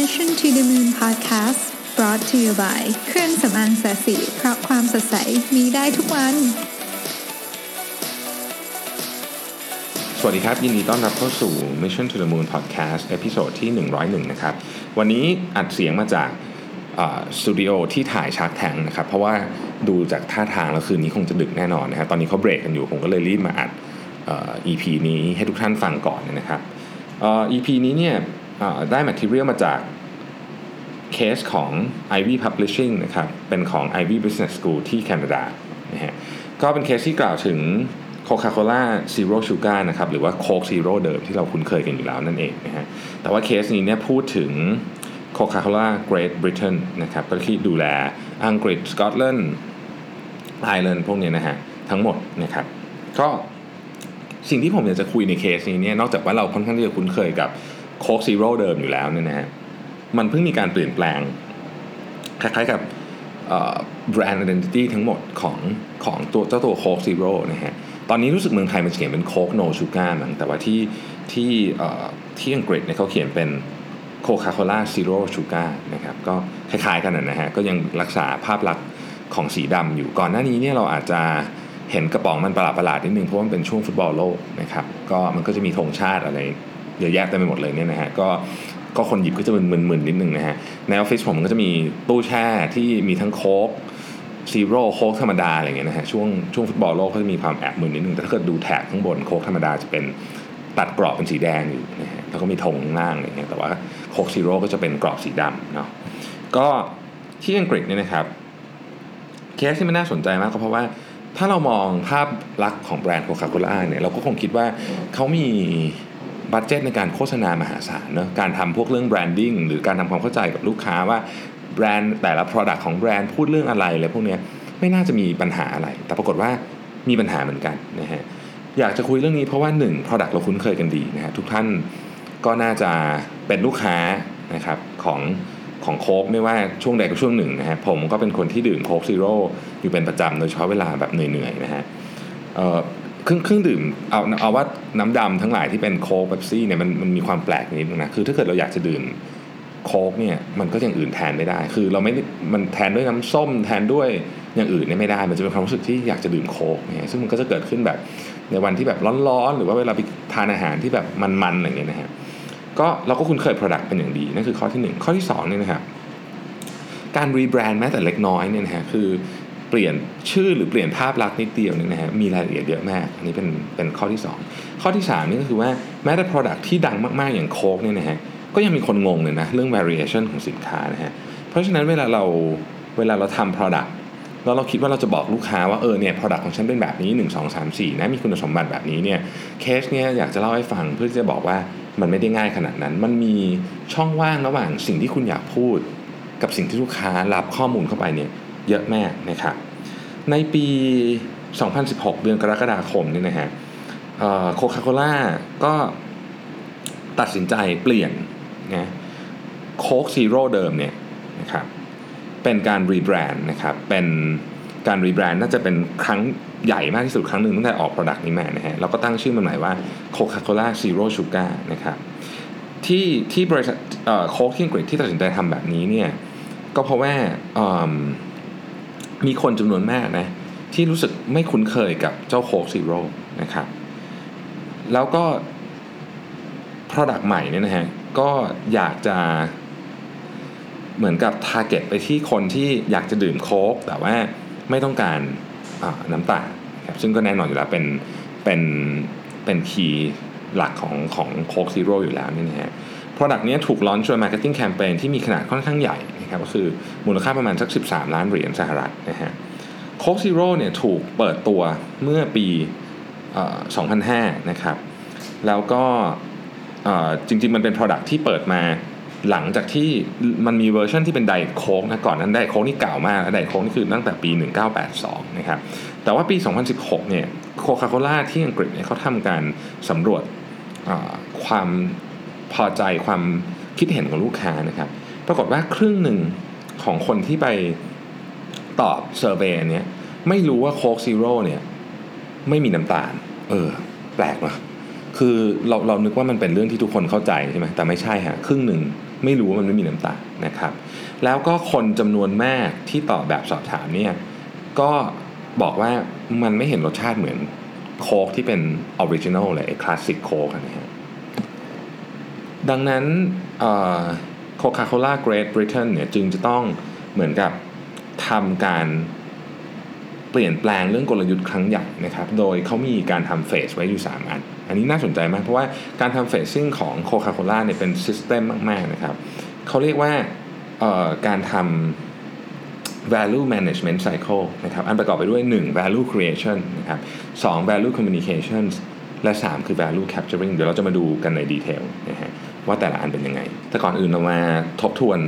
Mission to the Moon Podcast brought to you by เครื่องสำอางศศิเพราะความสดใสมีได้ทุกวัน สวัสดีครับ ยินดีต้อนรับเข้าสู่ Mission to the Moon Podcast episode ที่ 101 นะครับ วันนี้อัดเสียงมาจากสตูดิโอที่ถ่าย Shark Tank นะครับ เพราะว่าดูจากท่าทางแล้วคืนนี้คงจะดึกแน่นอนนะครับตอนนี้เขาเบรกกันอยู่ ผมก็เลยรีบมาอัดอ EP นี้ให้ทุกท่านฟังก่อนนะครับอ่อ EP นี้เนี่ย ได้ material มาจากเคสของ Ivy Publishing นะครับ เป็นของ Ivy Business School ที่แคนาดานะฮะก็เป็นเคสที่กล่าวถึง Coca-Cola Zero Sugar นะครับ หรือว่า Coke Zero เดิมที่เราคุ้นเคยกันอยู่แล้วนั่นเองนะฮะแต่ว่าเคสนี้เนี่ยพูดถึง Coca-Cola Great Britain นะครับก็ที่ดูแลอังกฤษสกอตแลนด์ไอร์แลนด์พวกนี้นะฮะทั้งหมดนะครับก็สิ่งที่ผมอยากจะคุยในเคสนี้เนี่ยนอกจากว่าเราค่อนข้างที่จะคุ้นเคยกับ Coke Zero เดิมอยู่แล้วเนี่ยนะฮะมันเพิ่งมีการเปลี่ยนแปลง คล้ายๆกับแบรนด์ identity ทั้งหมดของของตัวเจ้าตัว Coke Zero นะฮะตอนนี้รู้สึกเมืองไทยมันเขียนเป็น Coke No Sugar มั้งแต่ว่าที่ที่ที่อังกฤษเนี่ยเขาเขียนเป็น Coca-Cola Zero Sugar นะครับก็คล้ายๆกันนะฮะก็ยังรักษาภาพลักษณ์ของสีดำอยู่ก่อนหน้านี้เนี่ยเราอาจจะเห็นกระป๋องมันประหลาดๆนิดนึงเพราะว่ามันเป็นช่วงฟุตบอลโลกนะครับก็มันก็จะมีธงชาติอะไร เยอะแยะเต็มไปหมดเลยเนี่ยนะฮะก็ก็คนหยิบก็จะมึนๆนิดนึงนะฮะในออฟฟิศผมก็จะมีตู้แช่ที่มีทั้ง Coke Zero Coke ธรรมดาอะไรเงี้ยนะฮะช่วงช่วงฟุตบอลโลกก็จะมีความแอบมึนนิดนึงแต่ถ้าเกิดดู tag ข้างบน Coke ธรรมดาจะเป็นตัดกรอบเป็นสีแดงอยู่นะฮะแล้วก็มีธงล่างอะไรเงี้ยแต่ว่า Coke Zero ก็จะเป็นกรอบสีดำเนาะก็ที่อังกฤษเนี่ยนะครับเคสที่มันน่าสนใจมากก็เพราะว่าถ้าเรามองภาพลักษณ์ของแบรนด์ Coca-Cola เนี่ยเราก็คงคิดว่าเขามี budget ในการโฆษณามหาศาลเนาะการทำพวกเรื่อง branding หรือการทำความเข้าใจกับลูกค้าว่าแบรนด์แต่ละ Product ของแบรนด์พูดเรื่องอะไรอะไรพวกเนี้ยไม่น่าจะมีปัญหาอะไร แต่ปรากฏว่ามีปัญหาเหมือนกันนะฮะอยากจะคุยเรื่องนี้เพราะว่าหนึ่ง Product เราคุ้นเคยกันดีนะฮะทุกท่านก็น่าจะเป็นลูกค้านะครับของของโค้กไม่ว่าช่วงใดก็ช่วงหนึ่งนะฮะผมก็เป็นคนที่ดื่มโค้กซีโร่อยู่เป็นประจำโดยเฉพาะเวลาแบบเหนื่อยๆนะฮะ เครื่องเครื่องดื่มเอาเอาว่าน้ำดำทั้งหลายที่เป็นโค้กแบบซี่เนี่ยมันมันมีความแปลกนิดนึงนะคือถ้าเกิดเราอยากจะดื่มโค้กเนี่ยมันก็อย่างอื่นแทนไม่ได้ คือเราไม่มันแทนด้วยน้ำส้ม แทนด้วยอย่างอื่นเนี่ยไม่ได้ มันจะเป็นความรู้สึกที่อยากจะดื่มโค้กเนี่ยซึ่งมันก็จะเกิดขึ้นแบบในวันที่แบบร้อนๆ หรือว่าเวลาไปทานอาหารที่แบบมันๆอะไรเงี้ยนะฮะก็เราก็คุ้นเคย Product เป็นอย่างดีนั่นคือข้อที่ 1 ข้อที่2เนี่ยนะครับการรีแบรนด์แม้แต่เล็กน้อยเนี่ยนะฮะคือ เปลี่ยนชื่อหรือเปลี่ยนภาพลักษณ์นิดเดียวเนี่ยนะฮะมีรายละเอียดเยอะมาก อันนี้เป็นเป็นข้อที่ 2 ข้อที่ 3 นี่ก็คือว่าแม้แต่ Product ที่ดังมากๆอย่างโค้กเนี่ยนะฮะก็ยังมีคนงงเลยนะเรื่อง variation ของสินค้านะฮะเพราะฉะนั้นเวลาเราเวลาเราทำ Product แล้วเราคิดว่าเราจะบอกลูกค้าว่าเออเนี่ย product ของฉันเป็นแบบนี้ 1 2 3 4นะมีคุณสมบัติแบบนี้เนี่ยเคสเนี่ยอยากจะเล่าให้ฟังเพื่อจะบอกว่ามันไม่ได้ง่ายขนาดนั้น มันมีช่องว่างระหว่างสิ่งที่คุณอยากพูด กับสิ่งที่ลูกค้ารับข้อมูลเข้าไปเนี่ย เยอะมากนะครับในปี 2016 เดือนกรกฎาคมนี่นะฮะโคคาโคล่าก็ตัดสินใจเปลี่ยนนะCoke Zero เดิมเนี่ยนะครับเป็นการ rebrand นะครับเป็นการ rebrand น่าจะเป็นครั้งใหญ่มากที่สุดครั้งหนึ่งตั้งแต่ออก Product นี้มานะฮะเราก็ตั้งชื่อมันใหม่ว่า Coca-Cola Zero Sugar นะครับที่ที่บริษัท Coke ที่อังกฤษที่ตัดสินใจทำแบบนี้เนี่ยก็เพราะว่า มีคนจำนวนมากนะที่รู้สึกไม่คุ้นเคยกับเจ้า Coke Zero นะครับ แล้วก็ Product ใหม่เนี่ยนะฮะก็อยากจะเหมือนกับ target ไปที่คนที่อยากจะดื่ม Coke แต่ว่าไม่ต้องการน้ำตาลครับซึ่งก็แน่นอนอยู่แล้วเป็นเป็นเป็น key หลักของของ Coke Zero อยู่แล้วนี่นะฮะ Product นี้ถูก launch โดย Marketing Campaign ที่มีขนาดค่อนข้างใหญ่นะครับก็คือมูลค่าประมาณสัก 13 ล้านเหรียญสหรัฐนะฮะCoke Zero เนี่ยถูกเปิดตัวเมื่อปี2005 นะครับ แล้วก็จริงๆ มันเป็น Product ที่เปิดมาหลังจากที่มันมีเวอร์ชันที่เป็น Diet Coke นะก่อนนั้น Diet Coke นี่เก่ามาก Diet Coke นี่คือตั้งแต่ปี 1982 นะครับ แต่ว่าปี 2016 เนี่ย Coca-Cola ที่อังกฤษเนี่ยเขาทำการสำรวจความ พอใจความคิดเห็นของลูกค้านะครับ ปรากฏว่าครึ่งหนึ่งของคนที่ไปตอบ survey นี้ไม่รู้ว่า Coke Zero เนี่ยไม่มีน้ำตาล เออ แปลกเนาะคือเราเรานึกว่ามันเป็นเรื่องที่ทุกคนเข้าใจใช่ไหมแต่ไม่ใช่ฮะครึ่งหนึ่งไม่รู้ว่ามันไม่มีน้ำตาลนะครับ แล้วก็คนจำนวนมากที่ตอบแบบสอบถามเนี่ยก็บอกว่ามันไม่เห็นรสชาติเหมือน Coke ที่เป็น original เลย Classic Coke นะฮะ ดังนั้น Coca-Cola Great Britain เนี่ยจึงจะต้องเหมือนกับทำการเปลี่ยนแปลงเรื่องกลยุทธ์ครั้งใหญ่นะครับ โดยเขามีการทำ phase ไว้อยู่ 3 อัน อันนี้น่าสนใจมาก เพราะว่าการทำ phasing ของ Coca-Cola เนี่ยเป็น system มาก ๆ นะครับ เขาเรียกว่าการทำ value management cycle นะครับ อันประกอบไปด้วย 1 value creation นะครับ 2 value communications และ 3 คือ value capturing เดี๋ยวเราจะมาดูกันใน detail นะฮะ ว่าแต่ละอันเป็นยังไง แต่ก่อนอื่นเรามาทบทวน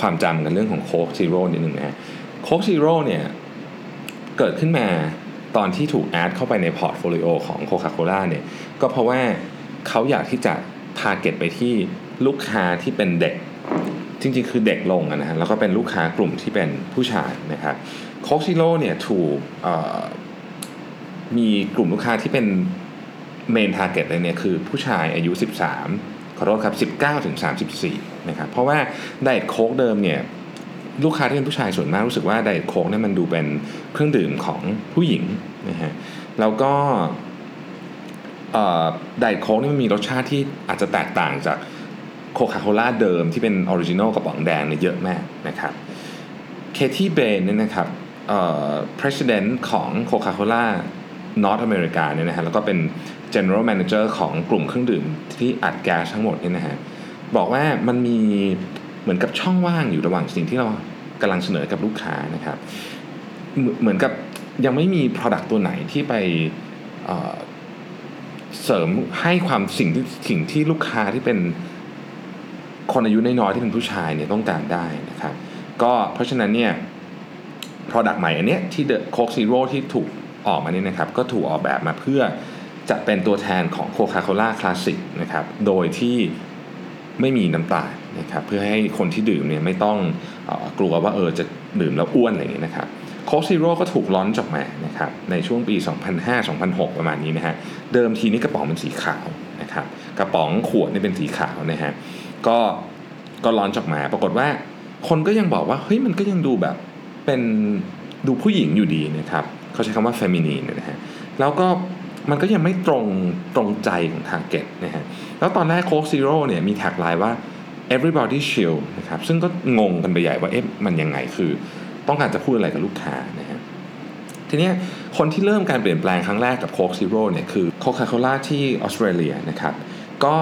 ความจำกันเรื่องของ Coke Zero นิดหนึ่งนะ Coke Zero เนี่ยเกิดขึ้นมาตอนที่ถูก add เข้าไปใน portfolio ของ Coca-Cola เนี่ยก็เพราะว่าเขาอยากที่จะ target ไปที่ลูกค้าที่เป็นเด็ก จริงๆ คือเด็กลงนะฮะแล้วก็เป็นลูกค้ากลุ่มที่เป็นผู้ชายนะครับ Coke Zero เนี่ยถูกมีกลุ่มลูกค้าที่เป็น main target เลยเนี่ยคือผู้ชายอายุ 13 ขอโทษครับ 19ถึง34นะครับเพราะว่า Diet Coke เดิมเนี่ยลูกค้าที่เป็นผู้ชายส่วนมากรู้สึกว่า Diet Coke เนี่ยมันดูเป็นเครื่องดื่มของผู้หญิงนะฮะแล้วก็ Diet Coke นี่มันมีรสชาติที่อาจจะแตกต่างจาก Coca-Cola เดิมที่เป็น original กระป๋องแดงเนี่ยเยอะมากนะครับKatie Bayne เนี่ยนะครับเอ่อ president ของ Coca-Cola North America เนี่ยนะฮะแล้วก็เป็น general manager ของกลุ่มเครื่องดื่มที่อัดแก๊สทั้งหมดเนี่ยนะฮะบอกว่ามันมีเหมือนกับช่องว่างอยู่ระหว่างสิ่งที่เรากำลังเสนอกับลูกค้านะครับ เหมือนกับยังไม่มี product ตัวไหนที่ไปเสริมให้ความสิ่งที่สิ่งที่ลูกค้าที่เป็นคนอายุน้อยๆที่เป็นผู้ชายเนี่ยต้องการได้นะครับ ก็เพราะฉะนั้นเนี่ย product ใหม่อันเนี้ยที่ The Coke Zero ที่ถูกออกมาเนี่ยนะครับ ก็ถูกออกแบบมาเพื่อ จะเป็นตัวแทนของ Coca-Cola Classic นะครับโดยที่ไม่มีน้ำตาลนะครับเพื่อให้คนที่ดื่มเนี่ยไม่ต้องอกลัวว่าเออจะดื่มแล้วอ้วนอะไรอย่างนี้นะครับโค้กซีโร่ก็ถูกล้อนจอกมานะครับในช่วงปี 2005-2006 ประมาณนี้นะฮะเดิมทีนี้กระป๋องเป็นสีขาวนะครับกระป๋องขวดนี่เป็นสีขาวนะฮะก็ก็ launch ออกมา ปรากฏว่าคนก็ยังบอกว่าเฮ้ยมันก็ยังดูแบบเป็นดูผู้หญิงอยู่ดีนะครับเขาใช้คำว่า feminine นะฮะแล้วก็ มันก็ยังไม่ตรงตรงใจของ target นะฮะแล้วตอนแรกโค้กซีโร่เนี่ยมี tagline ว่า everybody chill นะครับซึ่งก็งงกันไปใหญ่ว่าเอ๊ะมันยังไงคือ ต้องการจะพูดอะไรกับลูกค้านะฮะทีนี้คนที่เริ่มการเปลี่ยนแปลงครั้งแรกกับโค้กซีโร่เนี่ยคือโคคาโคล่าที่ออสเตรเลียนะครับก็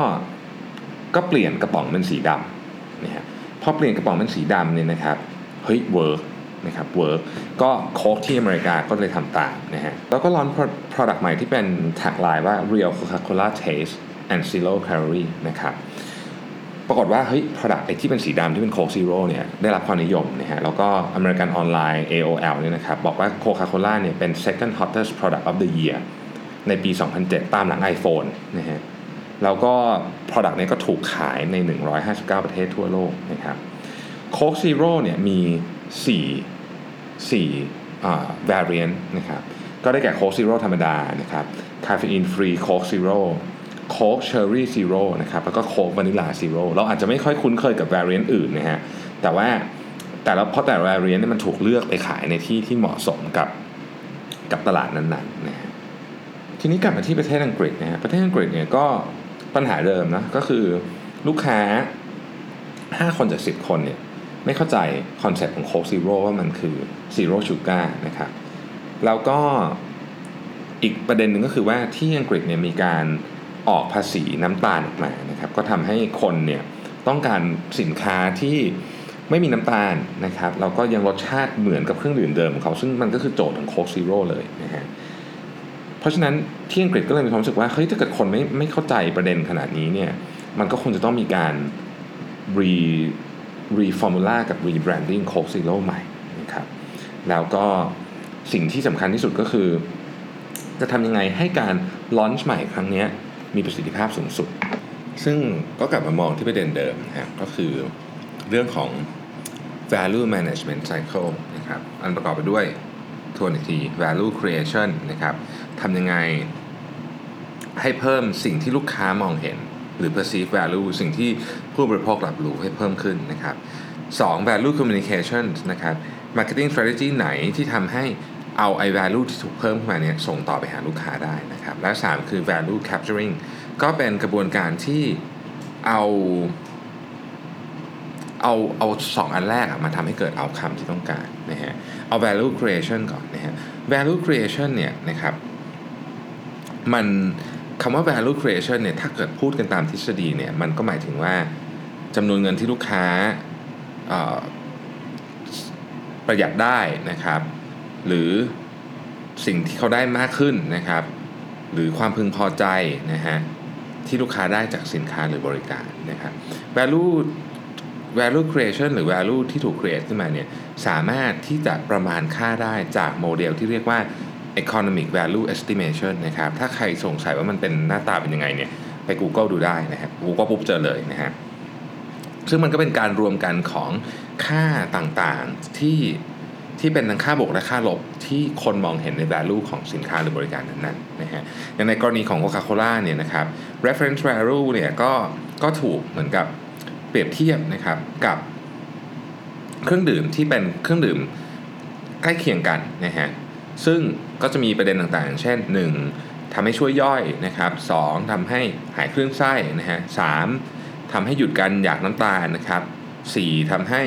ก็เปลี่ยนกระป๋องเป็นสีดำนะฮะพอเปลี่ยนกระป๋องเป็นสีดำเนี่ยนะครับเฮ้ย work นะครับ work ก็โค้กที่อเมริกาก็เลยทำตามนะฮะแล้วก็ launch product ใหม่ที่เป็น tagline ว่า real Coca-Cola taste and zero calorie นะครับปรากฏว่าเฮ้ย product ไอ้ที่เป็นสีดำที่เป็นโค้กซีโร่เนี่ยได้รับความนิยมนะฮะแล้วก็American Online AOL เนี่ยนะครับบอกว่า Coca-Cola เนี่ยเป็น second hottest product of the year ในปี 2007 ตามหลัง iPhone นะฮะแล้วก็ product นี้ก็ถูกขายใน 159 ประเทศทั่วโลกนะครับโค้กซีโร่เนี่ยมี 4 4อ่า variant นะครับ ก็ได้แก่โค้กซีโร่ธรรมดานะครับ caffeine free โค้กซีโร่โค้กเชอร์รี่ซีโร่นะครับ แล้วก็โค้กวานิลาซีโร่เราอาจจะไม่ค่อยคุ้นเคยกับ variant อื่นนะฮะ แต่ว่าแต่ละเพราะแต่ variant นี่มันถูกเลือกไปขายในที่ที่เหมาะสมกับกับตลาดนั้นๆนะฮะ ทีนี้กลับมาที่ประเทศอังกฤษนะฮะ ประเทศอังกฤษเนี่ยก็ปัญหาเดิมนะ ก็คือลูกค้า 5 คนจาก 10 คนเนี่ย ไม่เข้าใจคอนเซ็ปต์ของโค้กซีโร่ว่ามันคือ zero sugar นะครับแล้วก็อีกประเด็นหนึ่งก็คือว่าที่อังกฤษเนี่ยมีการออกภาษีน้ำตาลออกมานะครับก็ทำให้คนเนี่ยต้องการสินค้าที่ไม่มีน้ำตาลนะครับแล้วก็ยังรสชาติเหมือนกับเครื่องดื่มเดิมของเขา ซึ่งมันก็คือโจทย์ของโค้กซีโร่เลยนะฮะเพราะฉะนั้นที่อังกฤษก็เลยมีความรู้สึกว่าเฮ้ยถ้าเกิดคนไม่ไม่เข้าใจประเด็นขนาดนี้เนี่ยมันก็คงจะต้องมีการ re reformula กับ rebranding โค้กซีโร่ใหม่นะครับแล้วก็สิ่งที่สำคัญที่สุดก็คือ จะทำยังไงให้การลอนช์ใหม่ครั้งนี้มีประสิทธิภาพสูงสุด ซึ่งก็กลับมามองที่ประเด็นเดิมนะก็คือเรื่องของ value management cycle นะครับอันประกอบไปด้วยทวนอีกที value creation นะครับทำยังไงให้เพิ่มสิ่งที่ลูกค้ามองเห็น หรือ perceived value สิ่งที่ผู้บริโภครับรู้ให้เพิ่มขึ้นนะครับ 2. value communication นะครับ marketing strategy ไหนที่ทำให้เอาไอ้ value ที่ถูกเพิ่มขึ้นมาเนี่ยส่งต่อไปหาลูกค้าได้นะครับ และ 3 คือ value capturing ก็เป็นกระบวนการที่เอาเอาเอาสองอันแรกมาทำให้เกิดเอาคำที่ต้องการนะฮะเอา value creation ก่อนนะฮะ value creation เนี่ยนะครับมัน คำว่า value creation เนี่ยถ้าเกิดพูดกันตามทฤษฎีเนี่ยมันก็หมายถึงว่าจำนวนเงินที่ลูกค้าประหยัดได้นะครับ หรือสิ่งที่เขาได้มากขึ้นนะครับ หรือความพึงพอใจนะฮะที่ลูกค้าได้จากสินค้าหรือบริการนะครับ value value creation หรือ value ที่ถูก create ขึ้นมาเนี่ยสามารถที่จะประมาณค่าได้จากโมเดลที่เรียกว่า economic value estimation นะครับ ถ้าใครสงสัยว่ามันเป็นหน้าตาเป็นยังไงเนี่ย ไป Google ดูได้นะครับ Google ปุ๊บเจอเลยนะฮะ ซึ่งมันก็เป็นการรวมกันของค่าต่างๆที่ที่เป็นทั้งค่าบวกและค่าลบที่คนมองเห็นใน value ของสินค้าหรือบริการนั้นๆนะฮะ อย่างในกรณีของ Coca-Cola เนี่ยนะครับ reference value เนี่ยก็ก็ถูกเหมือนกับเปรียบเทียบนะครับกับเครื่องดื่มที่เป็นเครื่องดื่มใกล้เคียงกันนะฮะ ซึ่งก็จะมีประเด็นต่างๆ เช่น 1. ทำให้ช่วยย่อยนะครับ 2. ทำให้หายคลื่นไส้นะฮะสทำให้หยุดการอยากน้ำตาลนะครับ 4. ทำให้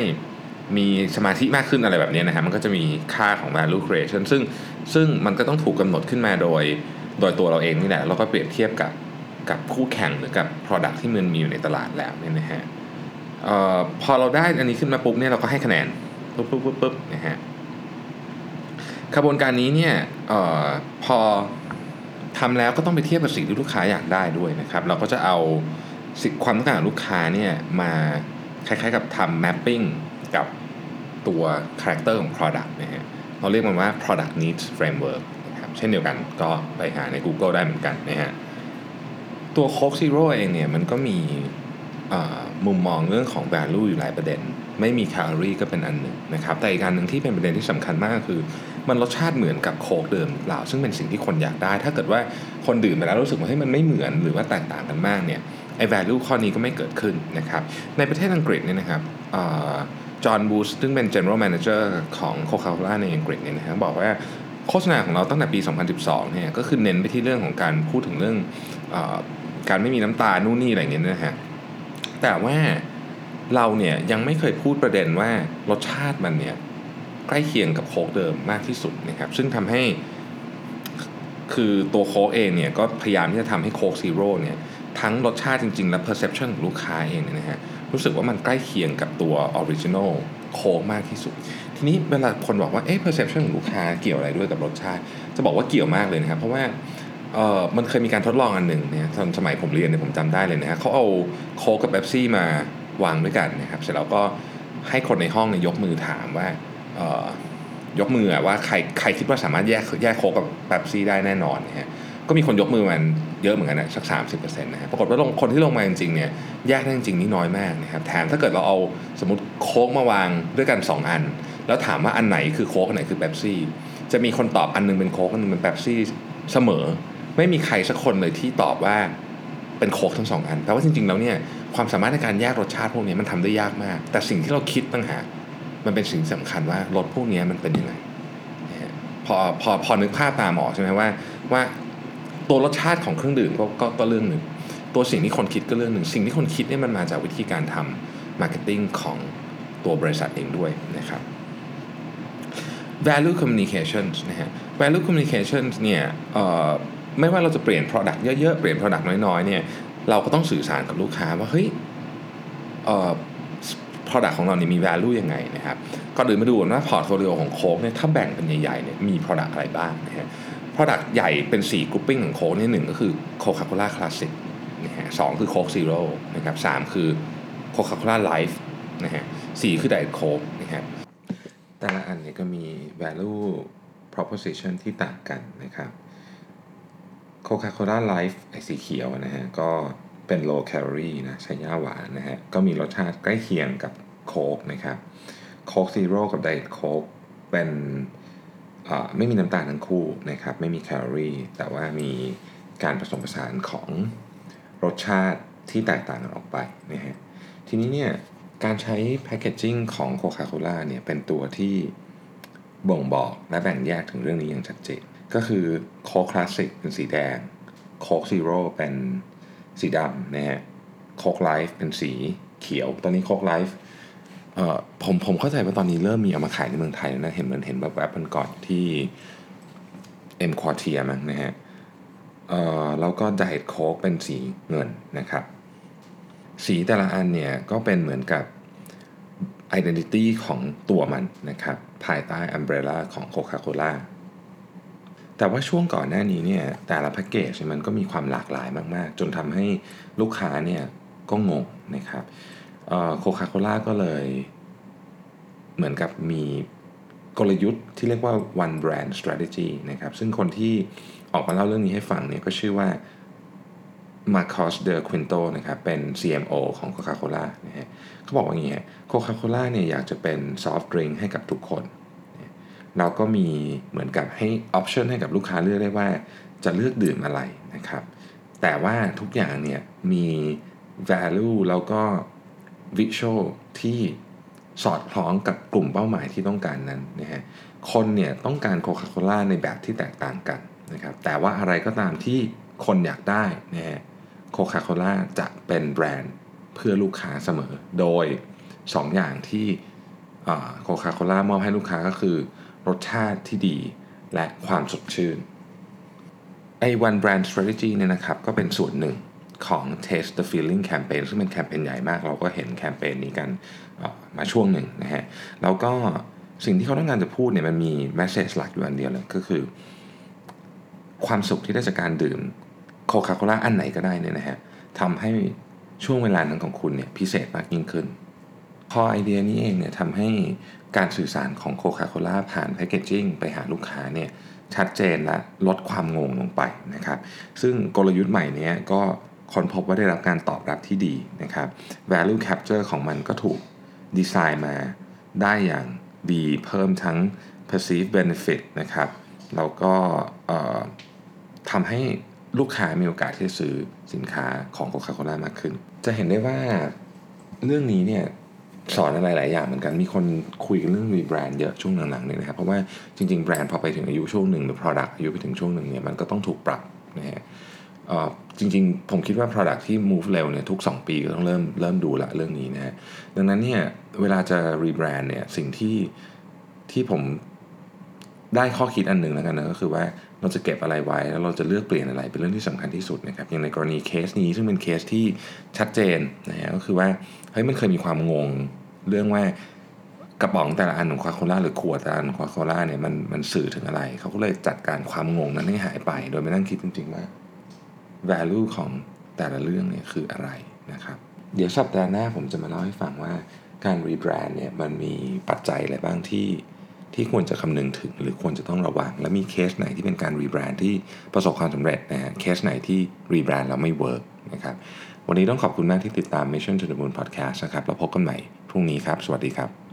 มีสมาธิมากขึ้นอะไรแบบนี้นะฮะมันก็จะมีค่าของ value creation ซึ่งซึ่งมันก็ต้องถูกกำหนดขึ้นมาโดย โดยตัวเราเองนี่แหละ แล้วก็เปรียบเทียบกับกับคู่แข่งหรือกับ product ที่มันมีอยู่ในตลาดแล้วเนี่ยนะฮะออพอเราได้อันนี้ขึ้นมาปุ๊บเนี่ยเราก็ให้คะแนนปุ๊บปุ๊บปุ๊บปุ๊บนะฮะ ขบวนการนี้เนี่ยออพอทำแล้วก็ต้องไปเทียบกับสิ่งที่ลูกค้าอยากได้ด้วยนะครับ เราก็จะเอาสิความต้องการของลูกค้าเนี่ยมาคล้ายๆกับทำ mapping กับตัว character ของ product นะฮะเราเรียกมันว่า product needs framework นะครับเช่นเดียวกันก็ไปหาใน Google ได้เหมือนกันนะฮะตัว Coke Zero เองเนี่ยมันก็มี มุมมองเรื่องของ value อยู่หลายประเด็น ไม่มีแคลอรี่ก็เป็นอันหนึ่งนะครับแต่อีกการหนึ่งที่เป็นประเด็นที่สำคัญมากคือ มันรสชาติเหมือนกับโคกเดิมเปล่าซึ่งเป็นสิ่งที่คนอยากได้ ถ้าเกิดว่าคนดื่มไปแล้วรู้สึกว่าให้มันไม่เหมือนหรือว่าแตกต่างกันมากเนี่ยไอ้ value ข้อนี้ก็ไม่เกิดขึ้นนะครับในประเทศอังกฤษเนี่ยนะครับจอห์นบูสซึ่งเป็น general manager ของ Coca-Cola ในอังกฤษเนี่ยนะครับบอกว่าโฆษณาของเราตั้งแต่ปี 2012 เนี่ยก็คือเน้นไปที่เรื่องของการพูดถึงเรื่องอการไม่มีน้ำตาลนู่นนี่อะไรเงี้ยนะฮะ แต่ว่าเราเนี่ยยังไม่เคยพูดประเด็นว่ารสชาติมันเนี่ยใกล้เคียงกับโค้กเดิมมากที่สุดนะครับ ซึ่งทำให้คือตัวโค้กเองเนี่ยก็พยายามที่จะทำให้โค้กซีโร่เนี่ยทั้งรสชาติจริง ๆ และ perception ของลูกค้าเองเนี่ยนะฮะรู้สึกว่ามันใกล้เคียงกับตัว original โค้กมากที่สุด ทีนี้เวลาคนบอกว่าเอ๊ะ perception ของลูกค้าเกี่ยวอะไรด้วยกับรสชาติ จะบอกว่าเกี่ยวมากเลยนะครับ เพราะว่า เออมันเคยมีการทดลองอันหนึ่งเนี่ยตอนสมัยผมเรียนเนี่ยผมจำได้เลยนะฮะเขาเอาโค้กกับเบปซี่มาวางด้วยกันนะครับ เสร็จแล้วก็ให้คนในห้องเนี่ยยกมือถามว่าเออยกมือว่าใครใครคิดว่าสามารถแยกแยกโค้กกับเบปซี่ได้แน่นอนนะฮะก็มีคนยกมือมันเยอะเหมือนกันนะสัก 30%นะครับปรากฏว่าลงคนที่ลงมาจริงๆเนี่ยแยกได้จริงๆนี่น้อยมากนะครับแถมถ้าเกิดเราเอาสมมติโค้กมาวางด้วยกัน 2 อัน แล้วถามว่าอันไหนคือโค้กอันไหนคือเบปซี่จะมีคนตอบอันนึงเป็นโค้กอันนึงเป็นเบปซี่เสมอ ไม่มีใครสักคนเลยที่ตอบว่าเป็นโค้กทั้งสองอันแปลว่าจริงๆแล้วเนี่ยความสามารถในการแยกรสชาติพวกนี้มันทำได้ยากมาก แต่สิ่งที่เราคิดต่างหากมันเป็นสิ่งสำคัญว่ารสพวกนี้มันเป็นยังไงพอพอพอนึกภาพตามออกใช่ไหมว่าว่าตัวรสชาติของเครื่องดื่มก็ก็เรื่องหนึ่ง ตัวสิ่งที่คนคิดก็เรื่องหนึ่ง สิ่งที่คนคิดเนี่ยมันมาจากวิธีการทำ marketing ของตัวบริษัทเองด้วยนะครับ value communication นะฮะ value communication เนี่ย ไม่ว่าเราจะเปลี่ยน product เยอะๆ เปลี่ยน product น้อยๆ เนี่ย เราก็ต้องสื่อสารกับลูกค้าว่า เฮ้ย product ของเรานี่มี value ยังไงนะครับก็เดินมาดูว่า portfolio ของโค้กเนี่ยถ้าแบ่งเป็นใหญ่ๆเนี่ยมี product อะไรบ้างนะฮะ Product ใหญ่เป็น4 grouping ของโค้กนี่หนึ่งก็คือโคคาโคล่าคลาสสิกนะฮะสองคือโค้กซีโร่นะครับสามคือโคคาโคล่าไลฟ์นะฮะสี่คือไดเอทโค้กนะครับแต่ละอันเนี่ยก็มี value proposition ที่ต่างกันนะครับ โคคาโคล่าไลฟ์ไอ้สีเขียวนะฮะ ก็เป็น low calorie นะใช้หญ้าหวานนะฮะ ก็มีรสชาติใกล้เคียงกับโค้กนะครับโค้กซีโร่กับไดเอทโค้กเป็นไม่มีน้ำตาลทั้งคู่นะครับ ไม่มีแคลอรี่ แต่ว่ามีการผสมผสานของรสชาติที่แตกต่างกันออกไปนะฮะทีนี้เนี่ยการใช้ packaging ของโคคาโคล่าเนี่ยเป็นตัวที่บ่งบอกและแบ่งแยกถึงเรื่องนี้อย่างชัดเจน ก็คือโค้กคลาสสิกเป็นสีแดงโค้กซีโร่เป็นสีดำนะฮะโค้กไลฟ์เป็นสีเขียว ตอนนี้โค้กไลฟ์เอ่อผมผมเข้าใจว่าตอนนี้เริ่มมีเอามาขายในเมืองไทยแล้วนะ เห็นเหมือนเห็นแบบแบบมันก่อนที่เอ็มควอเทียร์มั้งนะฮะเอ่อแล้วก็ไดเอทโค้กเป็นสีเงินนะครับ สีแต่ละอันเนี่ยก็เป็นเหมือนกับ identity ของตัวมันนะครับ ภายใต้ umbrella ของ Coca-Cola แต่ว่าช่วงก่อนหน้านี้เนี่ยแต่ละแพ็กเกจมันก็มีความหลากหลายมากๆ จนทำให้ลูกค้าเนี่ยก็งงนะครับโคคาโคล่าก็เลยเหมือนกับมีกลยุทธ์ที่เรียกว่า one brand strategy นะครับ ซึ่งคนที่ออกมาเล่าเรื่องนี้ให้ฟังเนี่ยก็ชื่อว่า Marcos de Quinto นะครับ เป็น CMO ของ Coca-Cola นะฮะเขาบอกว่าอย่างนี้ฮะ Coca-Cola เนี่ยอยากจะเป็นซอฟต์ดริงให้กับทุกคน เราก็มีเหมือนกับให้ออปชันให้กับลูกค้าเลือกได้ว่าจะเลือกดื่มอะไรนะครับ แต่ว่าทุกอย่างเนี่ยมี value แล้วก็ visual ที่สอดคล้องกับกลุ่มเป้าหมายที่ต้องการนั้นนะฮะ คนเนี่ยต้องการโคคาโคล่าในแบบที่แตกต่างกันนะครับ แต่ว่าอะไรก็ตามที่คนอยากได้นะฮะโคคาโคล่าจะเป็นแบรนด์เพื่อลูกค้าเสมอ โดย 2ออย่างที่โคคาโคล่ามอบให้ลูกค้าก็คือ รสชาติที่ดีและความสดชื่นไอ้ one brand strategy เนี่ยนะครับก็เป็นส่วนหนึ่งของ Taste the Feeling Campaign ซึ่งเป็นแคมเปญใหญ่มาก เราก็เห็นแคมเปญนี้กันมาช่วงหนึ่งนะฮะแล้วก็สิ่งที่เขาต้องการจะพูดเนี่ยมันมี message หลักอยู่อันเดียวเลยก็คือ ความสุขที่ได้จากการดื่มโคคาโคล่าอันไหนก็ได้เนี่ยนะฮะทำให้ช่วงเวลานั้นของคุณเนี่ยพิเศษมากยิ่งขึ้น อไอเดียนี้เองเนี่ยทำให้การสื่อสารของโคคาโคล่าผ่านแพคเกจจิ้งไปหาลูกค้าเนี่ยชัดเจนและลดความงงลงไปนะครับ ซึ่งกลยุทธ์ใหม่นี้ก็ค้นพบว่าได้รับการตอบรับที่ดีนะครับ value capture ของมันก็ถูกดีไซน์มาได้อย่างดีเพิ่มทั้ง perceived benefit นะครับ แล้วก็ทำให้ลูกค้ามีโอกาสที่จะซื้อสินค้าของโคคาโคล่ามากขึ้น จะเห็นได้ว่าเรื่องนี้เนี่ย สอนอะไรหลายอย่างเหมือนกัน มีคนคุยกันเรื่อง rebrand เยอะช่วงหลังๆเนี่ยนะครับ เพราะว่าจริงๆ แบรนด์พอไปถึงอายุช่วงหนึ่งหรือ product อายุไปถึงช่วงหนึ่งเนี่ยมันก็ต้องถูกปรับนะฮะจริงๆ ผมคิดว่า product ที่ move เร็วเนี่ยทุก 2 ปีก็ต้องเริ่มเริ่มดูละเรื่องนี้นะฮะ ดังนั้นเนี่ยเวลาจะ rebrand เนี่ยสิ่งที่ที่ผมได้ข้อคิดอันหนึ่งแล้วกันนะก็คือว่า เราจะเก็บอะไรไว้ แล้วเราจะเลือกเปลี่ยนอะไรเป็นเรื่องที่สำคัญที่สุดนะครับอย่างในกรณีเคสนี้ซึ่งเป็นเคสที่ชัดเจนนะฮะก็คือว่าเฮ้ยมันเคยมีความงงเรื่องว่ากระป๋องแต่ละอันของ Coca-Cola หรือขวดแต่ละอันของ Coca-Cola เนี่ยมันมันสื่อถึงอะไร เขาก็เลยจัดการความงงนั้นให้หายไป โดยไม่นั่งคิดจริงๆว่า value ของแต่ละเรื่องเนี่ยคืออะไรนะครับเดี๋ยวสัปดาห์หน้าผมจะมาเล่าให้ฟังว่าการรีแบรนด์เนี่ยมันมีปัจจัยอะไรบ้างที่ ที่ควรจะคำนึงถึงหรือควรจะต้องระวัง และมีเคสไหนที่เป็นการรีแบรนด์ที่ประสบความสำเร็จนะฮะเคสไหนที่รีแบรนด์แล้วไม่เวิร์กนะครับวันนี้ต้องขอบคุณมากที่ติดตาม Mission to the Moon Podcast นะครับแล้วพบกันใหม่พรุ่งนี้ครับ สวัสดีครับ